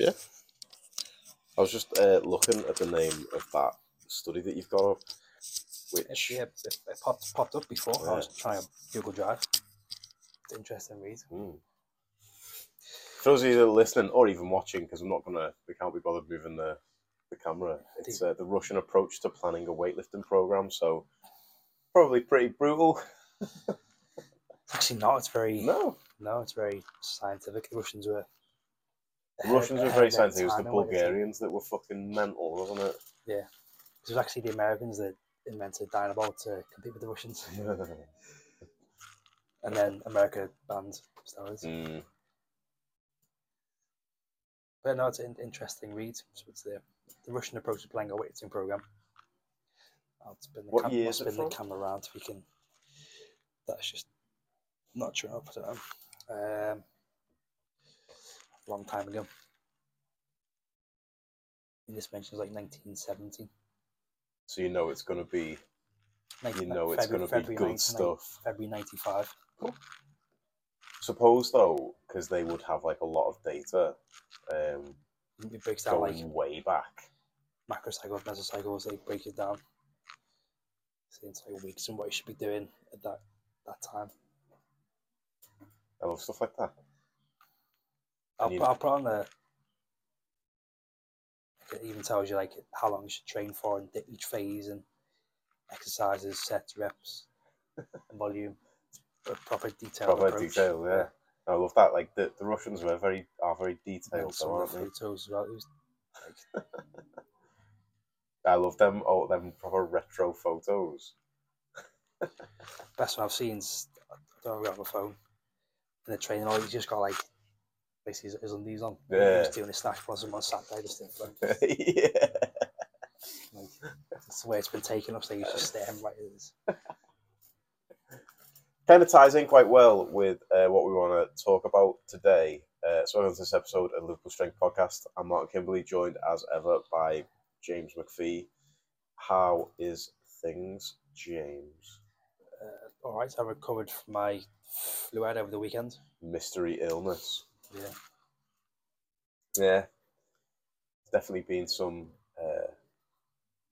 Yeah. I was just uh, looking at the name of that study that you've got up, It, which yeah, it, it popped, popped up before. I was trying to Google Drive. It's interesting read. Hmm. For those of you that are listening or even watching, because I'm not gonna, we can't be bothered moving the the camera. It's uh, the Russian approach to planning a weightlifting program. So probably pretty brutal. Actually, not. It's very no. No, it's very scientific. The Russians were. The Russians were very scientific. It was the time in weightlifting. Bulgarians that were fucking mental, wasn't it? Yeah, it was actually the Americans that invented Dianabol to compete with the Russians, and then America banned steroids. Mm. But no, it's an interesting read. So it's the, the Russian approach to playing a weightlifting program. I'll spin the, What cam- year I'll is it spin the camera around if we can. That's just not true. I'll put it on. Um, long time ago. This mentions like 1970. So you know it's gonna be, 19 you know it's gonna be good 19 stuff. February 95. Suppose though, because they would have like a lot of data, um, It breaks down like way back. macrocycles, mesocycles, they break it down. So it's like weeks and what you should be doing at that that time. I love stuff like that. I'll, put, I'll put on the. It even tells you like how long you should train for and each phase and exercises, sets, reps, and volume. A proper detailed Proper approach. detail, yeah. I love that. Like the, the Russians were very are very detailed, though, aren't the photos as well. Was like? I love them. All them proper retro photos. best one I've seen. is- I don't know, on my phone. In the training, all he's just got like basically his, his undies on. Yeah. Just doing his snatch plus someone sat there just in front. yeah. Like, that's the way it's been taken up, so you just staring right at this. kind of ties in quite well with uh, what we want to talk about today. Uh, so, on this episode of Liverpool Strength Podcast, I'm Martin Kimberley, joined as ever by James McPhee. How is things, James? Uh, all right, I recovered from my flu out over the weekend. Mystery illness. Yeah. Yeah, definitely been some uh,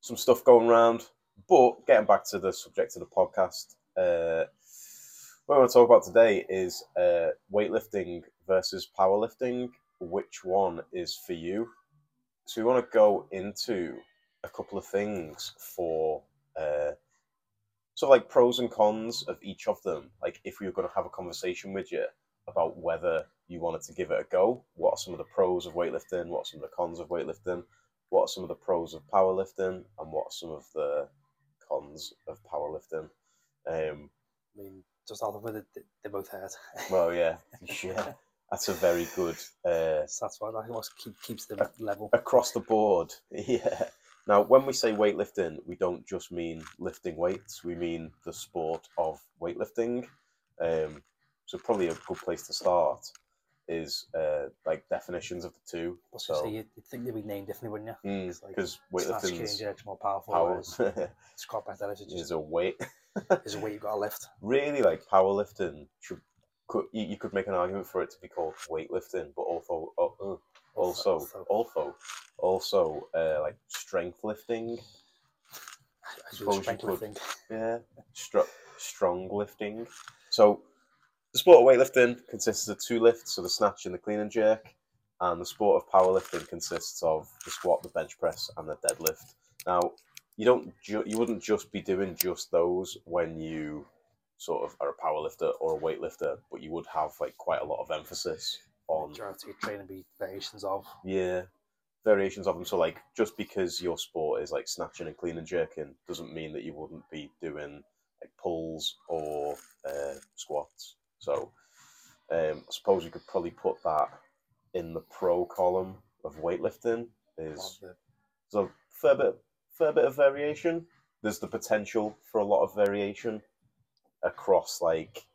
some stuff going around. But getting back to the subject of the podcast, uh, what I want to talk about today is uh, weightlifting versus powerlifting. Which one is for you? So we want to go into a couple of things for uh, sort of like pros and cons of each of them. Like if we were going to have a conversation with you about whether you wanted to give it a go. What are some of the pros of weightlifting? What are some of the cons of weightlifting? What are some of the pros of powerlifting? And what are some of the cons of powerlifting? Um, I mean, just off of it, they, both hurt. well, yeah, yeah, that's a very good uh, so that's what I think what keep, keeps them level. across the board. Yeah. Now, when we say weightlifting, we don't just mean lifting weights. We mean the sport of weightlifting. Um, so probably a good place to start is uh, like definitions of the two. I was gonna So say, you'd, you'd think they'd be named differently, wouldn't you? It's like because Snatch change weightlifting jerk's more powerful. power Whereas squat back deadlift is a weight. is a weight you've got to lift. Really, like powerlifting should could you, you could make an argument for it to be called weightlifting, but also uh, uh, also Also- also also uh, like strength lifting. I suppose you could. lifting. Yeah, str- strong lifting. So the sport of weightlifting consists of two lifts, so the snatch and the clean and jerk, and the sport of powerlifting consists of the squat, the bench press, and the deadlift. Now, you don't ju- you wouldn't just be doing just those when you sort of are a powerlifter or a weightlifter, but you would have like quite a lot of emphasis on Majority of training be variations of. yeah variations of them. So like just because your sport is like snatching and clean and jerking doesn't mean that you wouldn't be doing like pulls or uh, squats. So um, I suppose you could probably put that in the pro column of weightlifting. Is there's a fair bit fair bit of variation. There's the potential for a lot of variation across like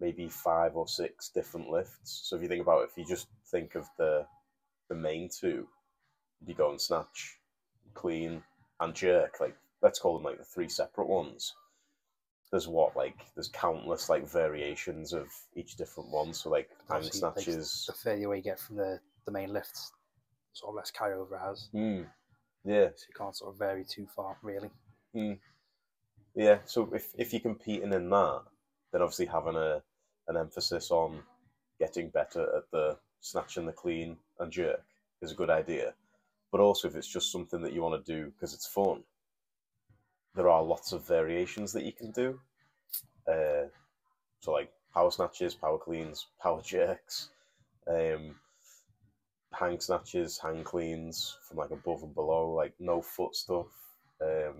maybe five or six different lifts. So if you think about it, if you just think of the the main two, you go and snatch, clean, and jerk. Like let's call them like the three separate ones. There's what like there's countless like variations of each different one. So like obviously, like, snatches. the further away you get from the the main lifts, sort of less carryover it has. Mm. Yeah, So you can't sort of vary too far, really. yeah. So if if you're competing in that, then obviously having a an emphasis on getting better at the snatch and the clean and jerk is a good idea. But also, if it's just something that you want to do because it's fun, there are lots of variations that you can do. Uh, so like power snatches, power cleans, power jerks, um, hang snatches, hang cleans from like above and below, like no foot stuff. Um,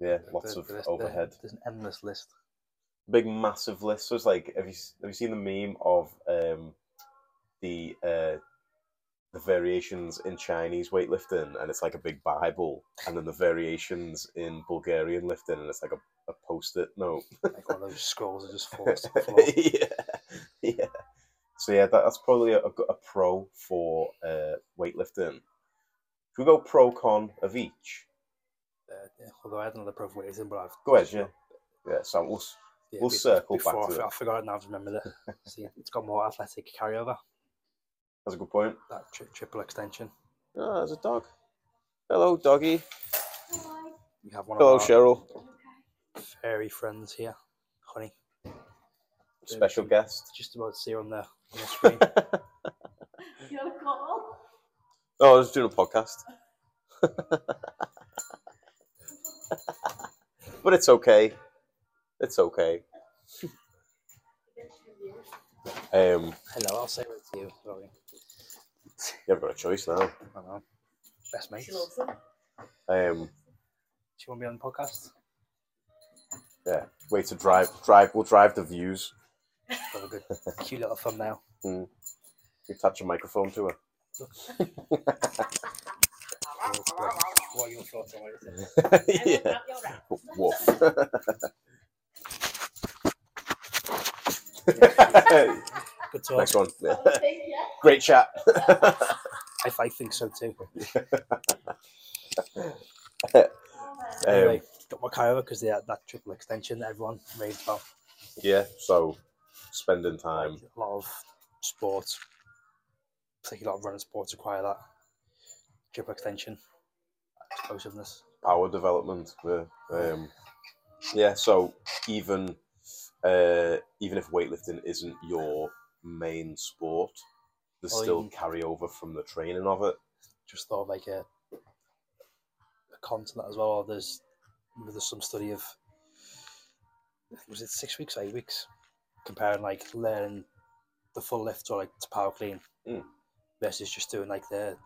yeah, lots of the list- the- overhead There's an endless list. big massive list. So it's like have you have you seen the meme of um the uh the variations in Chinese weightlifting and it's like a big Bible and then the variations in Bulgarian lifting and it's like a, a post-it note. Like one of those scrolls that just falls to the floor. yeah. Yeah. So yeah, that, that's probably a, a pro for uh weightlifting. If we go pro con of each. Uh, yeah, although I had another pro for weightlifting, but I've Go ahead, yeah. Yeah, so we'll, yeah, We'll be- circle back before to I, it. I forgot it now. I've remembered it. See, it's got more athletic carryover. That's a good point. That tri- triple extension. Oh, there's a dog. Hello, doggy. You have one Hello, of our Cheryl. fairy friends here, honey. Special guest. Just about to see her on the on the screen. You want to call? Oh, I was doing a podcast. but it's okay. It's okay. Um, Hello, I'll say it to you. Sorry. You haven't got a choice now. I know. Best mates. She loves them. Um, Do you want to be on the podcast? yeah, way to drive. Drive. We'll drive the views. Got a good, cute little thumbnail. You touch a microphone to her. What are your thoughts on it? yeah. Woof. Good talk. Next one. Yeah. Great chat. I, I think so too. um, Anyway, got my carryover because they had that triple extension that everyone raved about. yeah, so spending time. A lot of sports, particularly a lot of running sports require that triple extension, explosiveness. power development. Yeah, um, yeah. So even uh, even if weightlifting isn't your main sport, there's Or still carryover from the training of it. Just thought of like a a con to that as well. Or there's there's some study of was it six weeks, eight weeks, comparing like learning the full lift or like to power clean Mm. versus just doing like the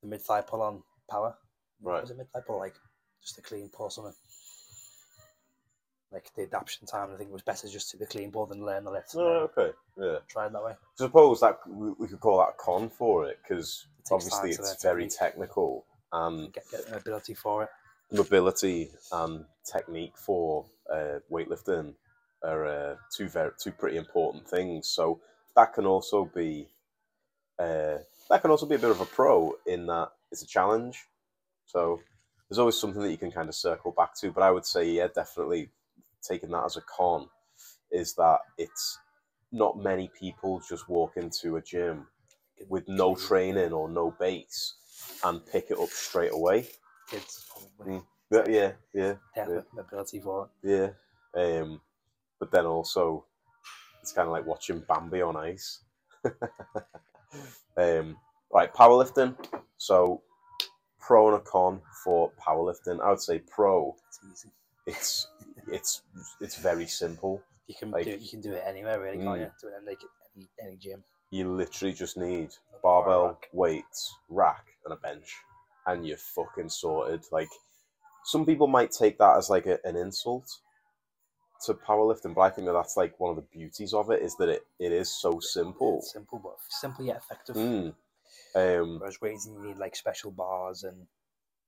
the mid thigh pull on power. Right. Was it mid thigh pull like just a clean pull or something? Like the adaptation time, I think it was better just to the clean pull than learn the lift. Oh, okay. Yeah. Try it that way. suppose that we, we could call that a con for it because It obviously it's very technique. technical and Get, get an ability for it. mobility and technique for uh, weightlifting are uh, two very two pretty important things. So that can also be uh, that can also be a bit of a pro in that it's a challenge. So there's always something that you can kind of circle back to. But I would say, yeah, definitely taking that as a con is that it's not many people just walk into a gym with no training or no base and pick it up straight away. Kids, probably. Mm. Yeah, yeah, yeah. Yeah. ability for it. Yeah. Um, but then also, it's kind of like watching Bambi on ice. um, right, powerlifting. So, pro and a con for powerlifting. I would say pro. It's easy. It's it's it's very simple. You can Like- do it, you can do it anywhere really, can't Mm. you? Do it in like any, any gym. You literally just need A barbell, rack. weights, rack, and a bench, and you're fucking sorted. Like some people might take that as like a, an insult to powerlifting, but I think that that's like one of the beauties of it is that it, it is so simple. It's simple, but simple yet effective. Mm. Um, Whereas weights, you need like special bars and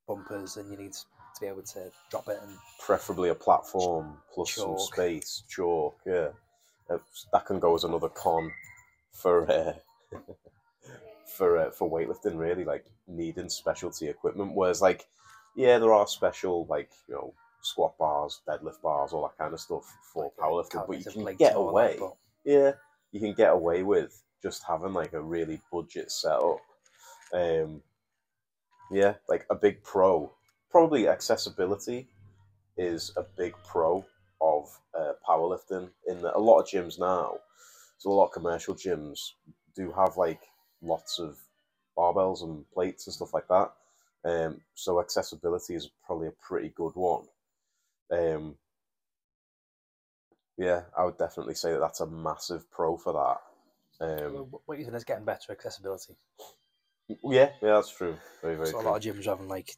bumpers, and you need to be able to drop it and preferably a platform plus some space, chalk. Yeah, Uh, that can go as another con for uh, for uh, for weightlifting. Really, like needing specialty equipment. Whereas, like, yeah, there are special like you know squat bars, deadlift bars, all that kind of stuff for like, powerlifting. But you can get all that, away. but Yeah, you can get away with just having like a really budget setup. Um, yeah, like a big pro, probably accessibility is a big pro of uh, powerlifting. In that a lot of gyms now, so a lot of commercial gyms do have like lots of barbells and plates and stuff like that. Um, so accessibility is probably a pretty good one. Um, yeah, I would definitely say that that's a massive pro for that. Um, Wh- what you think is getting better accessibility? yeah, yeah, that's true. Very, very So a true. lot of gyms are having like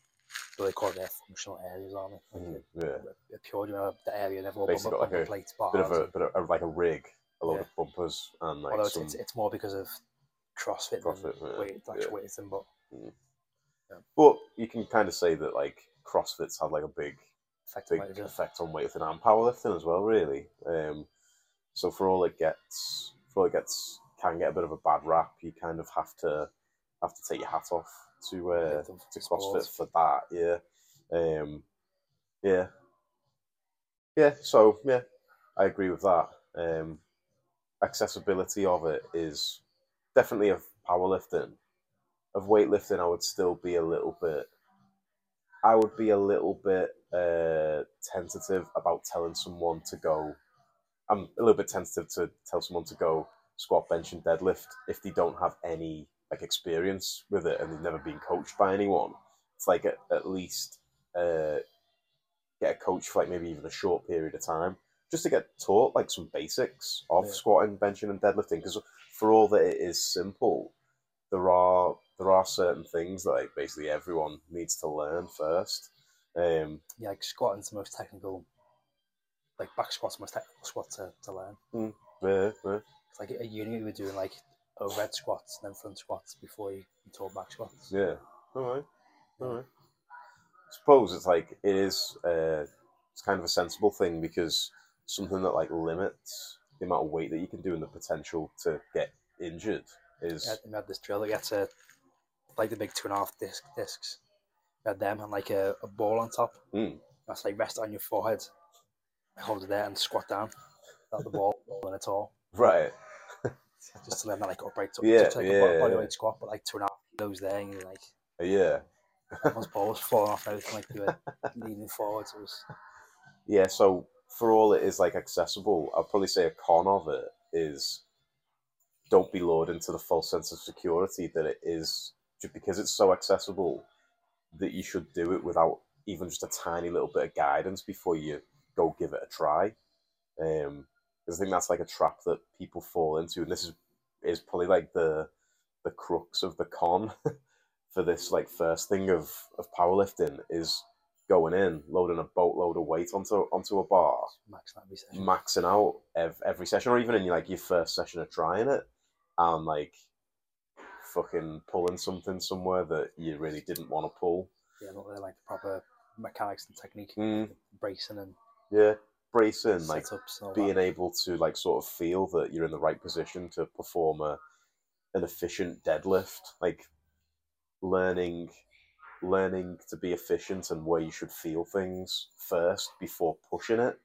what they call their functional areas, aren't they? Like a, Yeah, a PureGym, uh, the area and everyone Basically got like a bit of a bit of, like a rig, a lot Yeah. of bumpers, and like although it's, some it's, it's more because of CrossFit, CrossFit, than yeah, weight, actual yeah. weightlifting, but But you can kind of say that like CrossFit's had like a big, effective big weight is effect on weightlifting and powerlifting as well, really. Um, so for all it gets, for all it gets, can get a bit of a bad rap. You kind of have to have to take your hat off to uh, to. CrossFit for that. Yeah, um, yeah, yeah. So yeah, I agree with that. Um, accessibility of it is definitely of powerlifting. Of weightlifting, I would still be a little bit. I would be a little bit uh, tentative about telling someone to go. I'm a little bit tentative to tell someone to go squat, bench, and deadlift if they don't have any like experience with it and they've never been coached by anyone. It's like at, at least uh, get a coach for like maybe even a short period of time just to get taught like some basics of Yeah. squatting, benching, and deadlifting. Because for all that it is simple, there are there are certain things that like basically everyone needs to learn first. Um, yeah, like squatting's the most technical, like back squat's the most technical squat to, to learn. yeah, yeah. It's like at uni we were doing like overhead squats and then front squats before you, you taught back squats. Yeah. All right. All right. suppose it's like it is. Uh, it's kind of a sensible thing because something that like limits the amount of weight that you can do and the potential to get injured is We had, we had this drill that you had to like the big two and a half disc discs. We had them and like a, a ball on top. Mm. That's like rest on your forehead, hold it there and squat down. Without the ball and at all. right. Just to learn that like upright Yeah, just like yeah, a bo- body yeah. squat, but like two and a half kilos there and you're like Yeah. everyone's ball was falling off everything like they were leaning forward. So it was Yeah. So for all it is like accessible, I'll probably say a con of it is don't be lured into the false sense of security that it is just because it's so accessible that you should do it without even just a tiny little bit of guidance before you go give it a try. Um, because I think that's like a trap that people fall into, and this is is probably like the the crux of the con for this like first thing of of powerlifting is going in, loading a boatload of weight onto onto a bar, max that every session. maxing out ev- every session, or even in like your first session of trying it, and like fucking pulling something somewhere that you really didn't want to pull. Yeah, not really like the proper mechanics and technique, Mm, bracing and yeah, bracing, like setups and all being able to like sort of feel that you're in the right position to perform a an efficient deadlift, like learning learning to be efficient and where you should feel things first before pushing it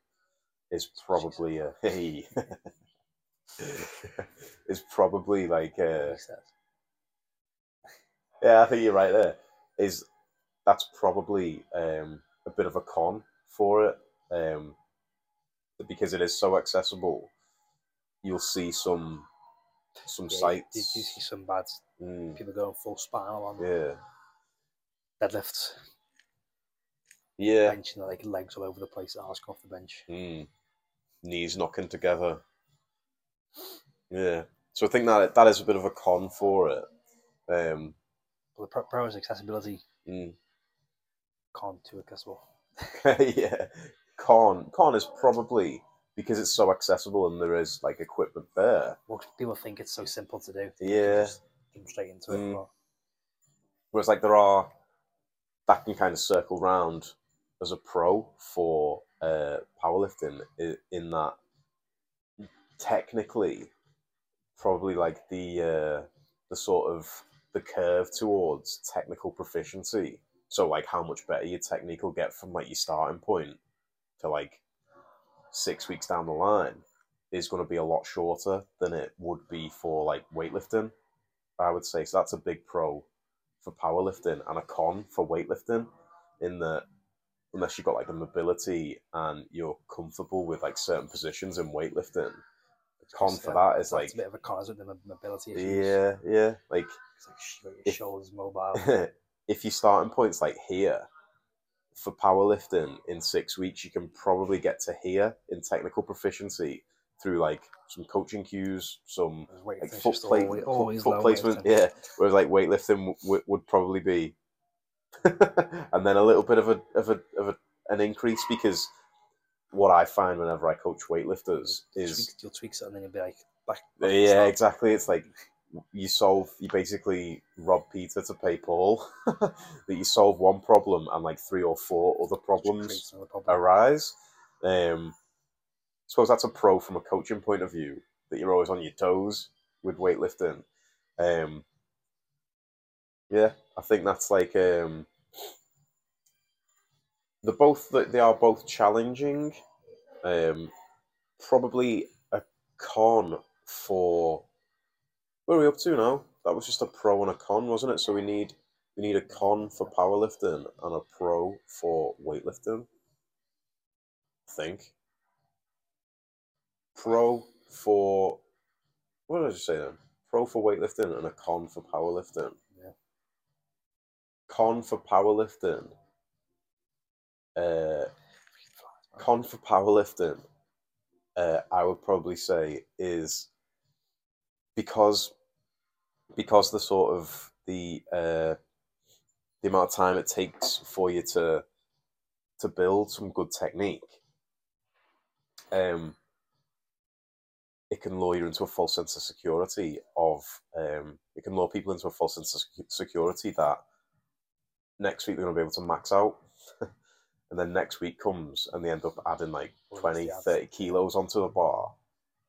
is probably a hey. Is probably like a yeah, I think you're right there. Is that's probably um, a bit of a con for it um, because it is so accessible. You'll see some some Yeah, sites. Did you see some bad Mm, people going full spinal on yeah, deadlifts, yeah. benching like legs all over the place, arse off the bench. Mm. Knees knocking together. Yeah. So I think that that is a bit of a con for it. Um, But the pro, is accessibility mm. can't too accessible. yeah. Con con is probably because it's so accessible and there is like equipment there. Most people think it's so simple to do. Yeah. just jump straight into it. Mm. but Whereas like there are that can kind of circle round as a pro for uh, powerlifting in that technically probably like the uh, the sort of the curve towards technical proficiency. So like how much better your technique will get from like your starting point to like six weeks down the line is going to be a lot shorter than it would be for like weightlifting. I would say so. That's a big pro for powerlifting and a con for weightlifting, in that unless you've got like the mobility and you're comfortable with like certain positions in weightlifting, the con for that is like a bit of a con, isn't? The mobility issues. yeah, yeah, like like your If- shoulders mobile. if your starting point's like here for powerlifting in six weeks, you can probably get to here in technical proficiency through like some coaching cues, some like foot, always, foot- always foot placement. weightlifting. Yeah, whereas like weightlifting w- would probably be, and then a little bit of a of a of a, an increase because what I find whenever I coach weightlifters is tweak, you'll tweak something and then you'll be like, back yeah, exactly. It's like you solve, you basically rob Peter to pay Paul. that you solve one problem and like three or four other problems problem. arise. Um, I suppose that's a pro from a coaching point of view that you're always on your toes with weightlifting. Um, yeah, I think that's like um, they're both they are both challenging. Um, probably a con for where are we up to now? That was just a pro and a con, wasn't it? So we need we need a con for powerlifting and a pro for weightlifting. I think. Pro for what did I just say then? Pro for weightlifting and a con for powerlifting. Yeah. Con for powerlifting. Uh, con for powerlifting, uh, I would probably say is because because the sort of the uh, the amount of time it takes for you to to build some good technique, um, it can lure you into a false sense of security. Of um, it can lure people into a false sense of security that next week they're going to be able to max out. And then next week comes and they end up adding like Well, 20, 30 kilos onto the bar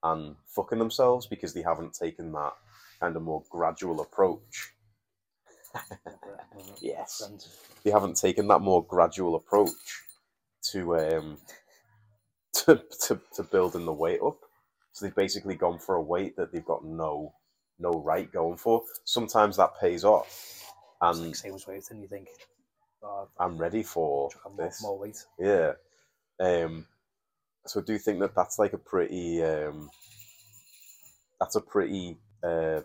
and fucking themselves because they haven't taken that kind of more gradual approach. Yes. And They haven't taken that more gradual approach to um to, to, to building the weight up. So they've basically gone for a weight that they've got no no right going for. Sometimes that pays off. And like same as weightlifting, you think, oh, I'm ready for this. more weight. Yeah. Um, so I do think that that's like a pretty um, that's a pretty uh,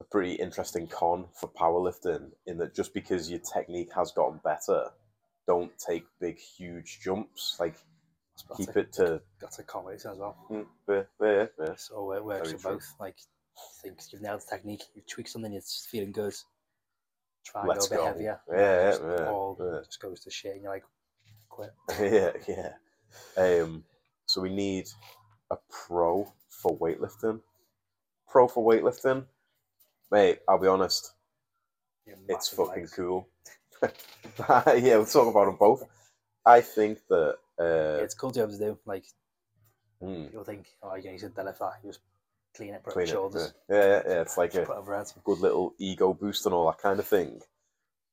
a pretty interesting con for powerlifting in that just because your technique has gotten better, don't take big huge jumps. Like That's keep a, it to That's a con weightlifting as well. mm, yeah, yeah, yeah. So it works Very for true. both. Like, think you've nailed the technique, you've tweaked something, it's feeling good. Try and go a bit go. heavier. Yeah, just yeah, all yeah. just goes to shit, and you're like, quit. yeah, yeah. Um, so we need a pro for weightlifting. Pro for weightlifting, mate. I'll be honest, You're it's fucking legs. cool. yeah, we'll talk about them both. I think that. Yeah, Uh, it's cool to be able to do. Like, mm, you'll think, oh, you need to deadlift that, you just clean it, put clean it shoulders, yeah, yeah, yeah. It's like just a good little ego boost and all that kind of thing.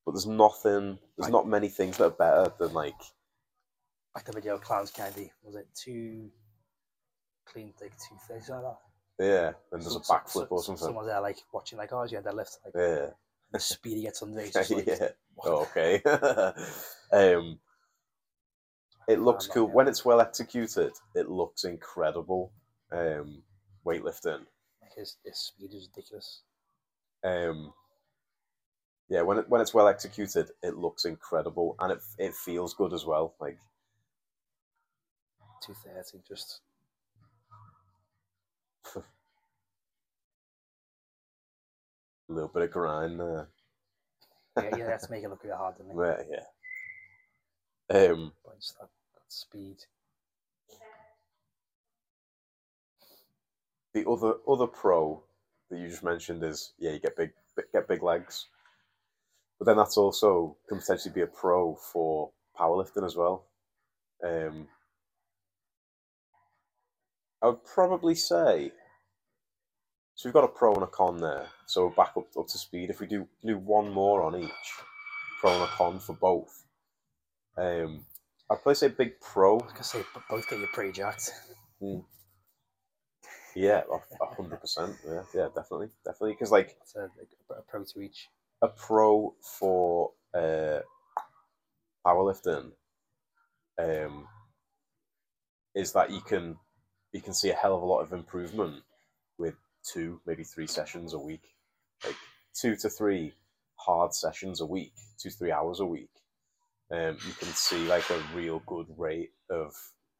But there's nothing. There's Right. not many things that are better than like. Like the video Clowns Candy, was it two clean, like two faces like that? Yeah, and there's a Some- backflip some- or something. Someone's there, like, watching, like, oh, yeah, deadlift. Like, Yeah. the speed he gets under, just like, yeah. Oh, okay. um, it looks cool when it's well executed. It looks incredible. Um, weightlifting. Like, his, his speed is ridiculous. Um, yeah, when it when it's well executed, it looks incredible and it it feels good as well. Like 230, just a little bit of grind there. yeah, yeah, that's make it look really hard, doesn't it? Yeah, yeah. Um, it's that, that speed. the other other pro that you just mentioned is yeah, you get big get big legs, but then that's also can potentially be a pro for powerlifting as well. Um, I would probably say so. We've got a pro and a con there, so we're back up up to speed. If we do do one more on each, pro and a con for both. Um, I'd probably say big pro. Like I say, both get you pretty jacked. Yeah, a- a hundred percent. Yeah, yeah, definitely, definitely. Because like It's a, a pro to each. a pro for uh, powerlifting um, is that you can you can see a hell of a lot of improvement with two, maybe three sessions a week, like two to three hard sessions a week, two to three hours a week. Um, you can see like a real good rate of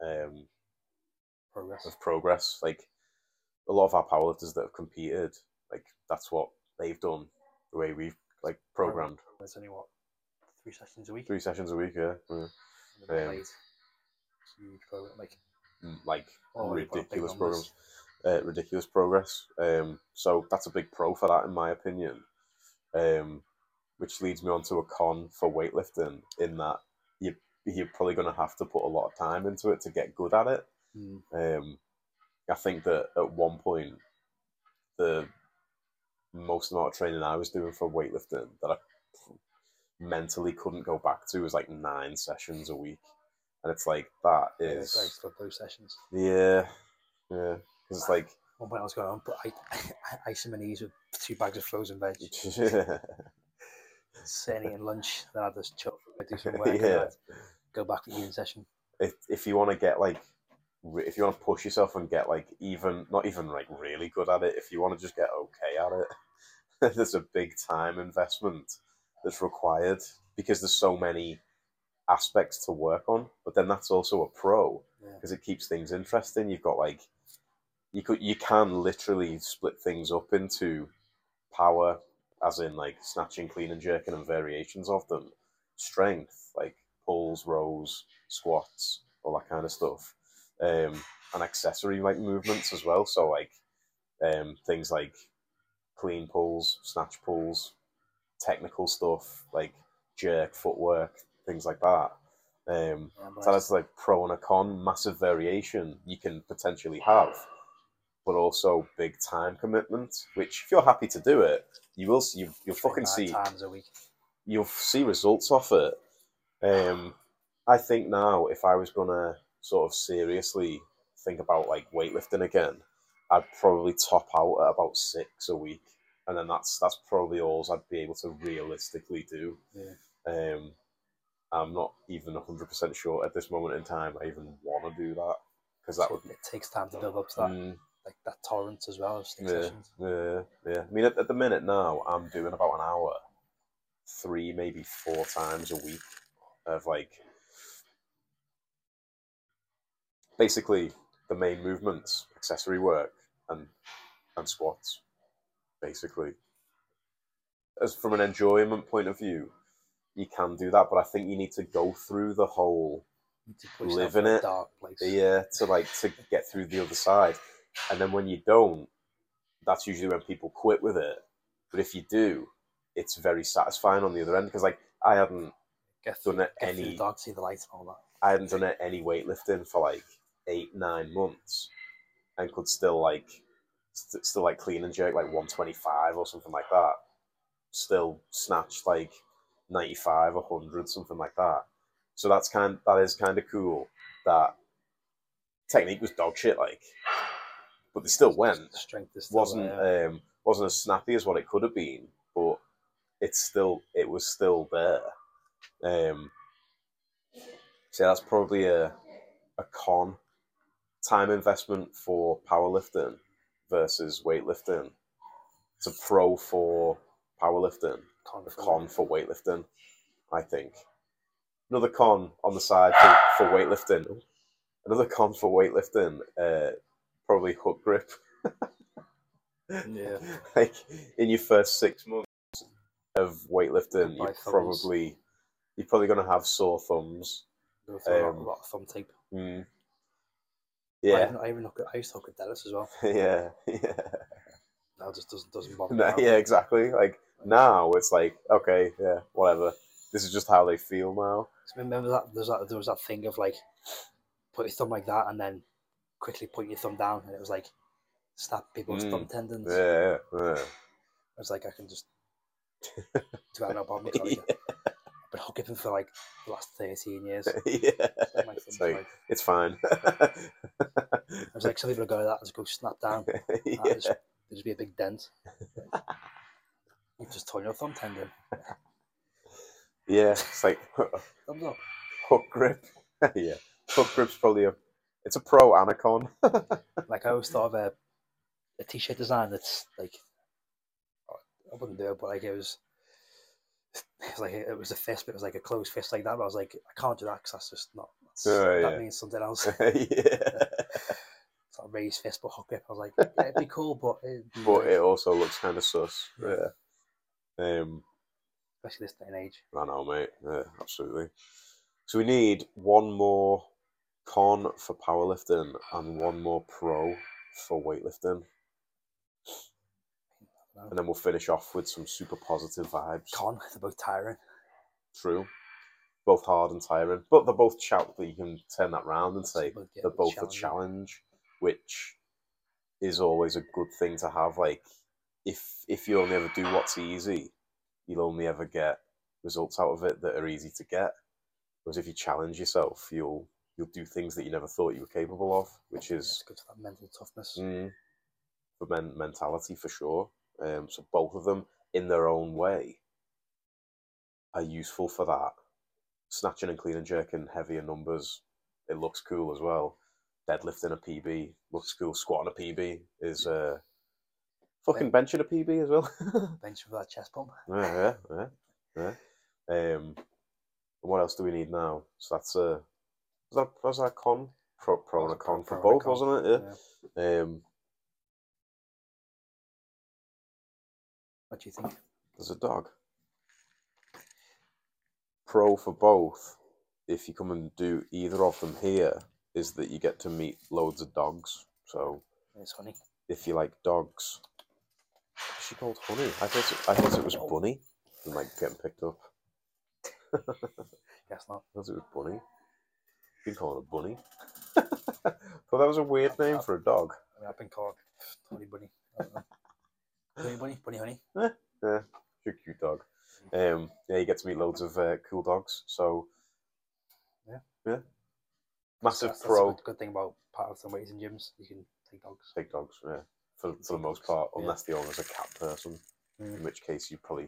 um, Progress. of progress. Like a lot of our powerlifters that have competed, like that's what they've done. The way we've like programmed It's only what three sessions a week. three sessions a week. Yeah, yeah. Um, huge program. Like like oh, you've got big ridiculous programs, uh, ridiculous progress. Um, so that's a big pro for that, in my opinion. Um, which leads me on to a con for weightlifting, in that you you're probably going to have to put a lot of time into it to get good at it. Mm. Um, I think that at one point, the most amount of training I was doing for weightlifting that I mentally couldn't go back to was like nine sessions a week, and it's like that Yeah, I is used those sessions. yeah, yeah. 'Cause it's like One point I was going on, but I, I ice my knees with two bags of frozen veg, sitting eating lunch. Then I'd just chill, I'd do some work, and Yeah. Go back to the eating session. if if you want to get like if you want to push yourself and get like even not even like really good at it, if you want to just get okay at it, there's a big time investment that's required because there's so many aspects to work on. But then that's also a pro Yeah. because it keeps things interesting. You've got like you could you can literally split things up into power, as in like snatching, clean and jerking, and variations of them. Strength, like pulls, rows, squats, all that kind of stuff, um, and accessory like movements as well. So like um, things like clean pulls, snatch pulls, technical stuff like jerk, footwork, things like that. Um, Yeah, so that's like pro and a con, massive variation you can potentially have, but also big time commitment. Which, if you're happy to do it, you will. see- You, you'll fucking see. times a week. You'll see results off it. Um, I think now, if I was gonna sort of seriously think about like weightlifting again, I'd probably top out at about six a week, and then that's that's probably all I'd be able to realistically do. Yeah. Um, I'm not even 100% sure at this moment in time I even want to do that because that would. it takes time to build up to that, Mm, like that tolerance as well. Of yeah, sessions. yeah, yeah. I mean, at, at the minute now, I'm doing about an hour, three, maybe four times a week of like basically the main movements, accessory work, and and squats. Basically, as from an enjoyment point of view, you can do that, but I think you need to go through the whole You need to put Live in it. dark place. yeah to like to get through the other side and then when you don't that's usually when people quit with it but if you do it's very satisfying on the other end because like i hadn't Get done it get any dark, see the lights and all that. i hadn't done it any weightlifting for like eight nine months and could still like st- still like clean and jerk like 125 or something like that still snatch like 95 100 something like that. So that's kind that is kind of cool that technique was dog shit like but they still went. Strength is still wasn't there. um wasn't as snappy as what it could have been but it's still it was still there. Um so that's probably a a con. Time investment for powerlifting versus weightlifting. It's a pro for powerlifting Con for con for weightlifting i think another con on the side for, for weightlifting another con for weightlifting uh probably hook grip Yeah. like in your first six months of weightlifting, you're thumbs. probably you're probably gonna have sore thumbs. A, Um, a lot of thumb tape. Mm. I Yeah, even, I even hook, I used to hook with Dennis as well. yeah, yeah. Now just doesn't doesn't bother me. No, yeah, exactly. Like now, it's like okay, yeah, whatever. This is just how they feel now. So remember that there's that there was that thing of like put your thumb like that and then quickly put your thumb down and it was like snap people's Mm. thumb tendons. Yeah, yeah. I was like I can just do that no problem. Sorry. Yeah. But been hook gripping for like the last thirteen years. yeah, it's like like- it's fine. I was like, some people go like that and just go snap down. yeah. Is- There'd just be a big dent. You just torn your thumb tendon. yeah, it's like Thumbs up. hook grip. yeah, hook grip's probably a it's a pro and a con. Like I always thought of a, a t-shirt design that's like I wouldn't do it, but like it was. It was like a, it was a fist, but it was like a closed fist like that. But I was like, I can't do that because that's just not. That's, Oh, that means something else. yeah, not a raised fist, but hook grip. I was like, yeah, it'd be cool, but be but it also looks kind of sus. Yeah. Yeah. Um, especially this day and age. I know, mate. Yeah, absolutely. So we need one more con for powerlifting and one more pro for weightlifting, and then we'll finish off with some super positive vibes. Con, they're both tiring. True. Both hard and tiring, but they're both shout that you can turn that round and say they're both a challenge, which is always a good thing to have. Like if if you only ever do what's easy, you'll only ever get results out of it that are easy to get. Whereas if you challenge yourself, you'll you'll do things that you never thought you were capable of, which Yeah, is good for that mental toughness. mm, for men- mentality for sure. Um, so both of them, in their own way, are useful for that. Snatching and clean and jerking heavier numbers, it looks cool as well. Deadlifting a PB looks cool. Squatting a PB is uh, fucking benching a PB as well. Bench for that chest pump. yeah, yeah, yeah. yeah. Um, what else do we need now? So that's a was that was that con pro, pro and a That's a pro- con for pro and a both, con, wasn't it? Yeah. Um, What do you think? There's a dog. Pro for both, if you come and do either of them here, is that you get to meet loads of dogs. So It's funny. if you like dogs, she called Honey? I thought it, I thought it was. Bunny. And like getting picked up. Guess not. I thought it was Bunny. You can call it a bunny. Thought that was a weird name for a dog. I mean, I've been called Honey Bunny. I don't know. Honey Bunny, Bunny Honey. Yeah, she's a cute dog. Um, yeah, you get to meet loads of uh, cool dogs. So Yeah. yeah, massive That's, that's pro. good, good thing about of the weights and gyms. You can take dogs. Big dogs, yeah, for, for the most part, unless the owner's a cat person, in which case you probably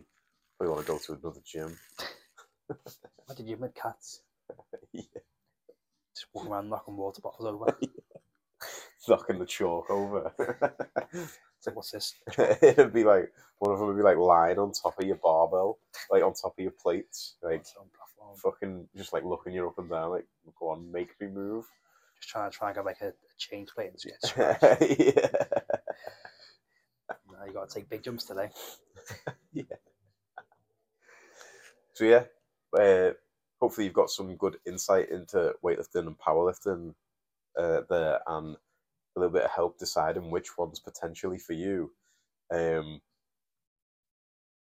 probably want to go to another gym. What did you with cats? yeah. Just walking around knocking water bottles over. Knocking the chalk over. So what's this? It'd be like one of them would be like lying on top of your barbell, like on top of your plates, like It's on platform. fucking just like looking you up and down, like go on, make me move. Just trying to try and get like a, a change plate and just get yeah. Now you got to take big jumps today. Yeah. So yeah, uh, hopefully you've got some good insight into weightlifting and powerlifting uh, there, and a little bit of help deciding which one's potentially for you. Um,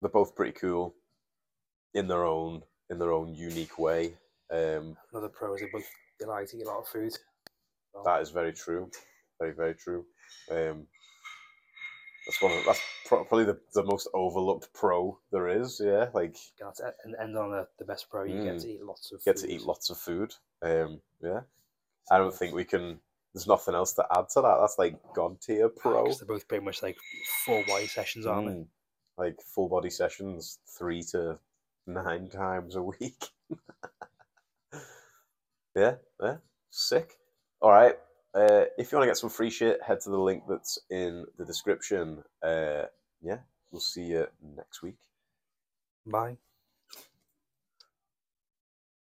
they're both pretty cool in their own in their own unique way. Um, Another pro is they both they like to eat a lot of food. That is very true, very very true. Um, that's one of that's probably the, the most overlooked pro there is. Yeah, like and end on the, the best pro. You get Mm. to eat lots of get food. to eat lots of food. Um, yeah, I don't think we can. There's nothing else to add to that. That's like god tier pro. 'Cause they're both pretty much like four white sessions, aren't Mm. Like full body sessions, three to nine times a week. yeah, yeah, sick. All right. Uh, if you want to get some free shit, head to the link that's in the description. Uh, yeah, we'll see you next week. Bye.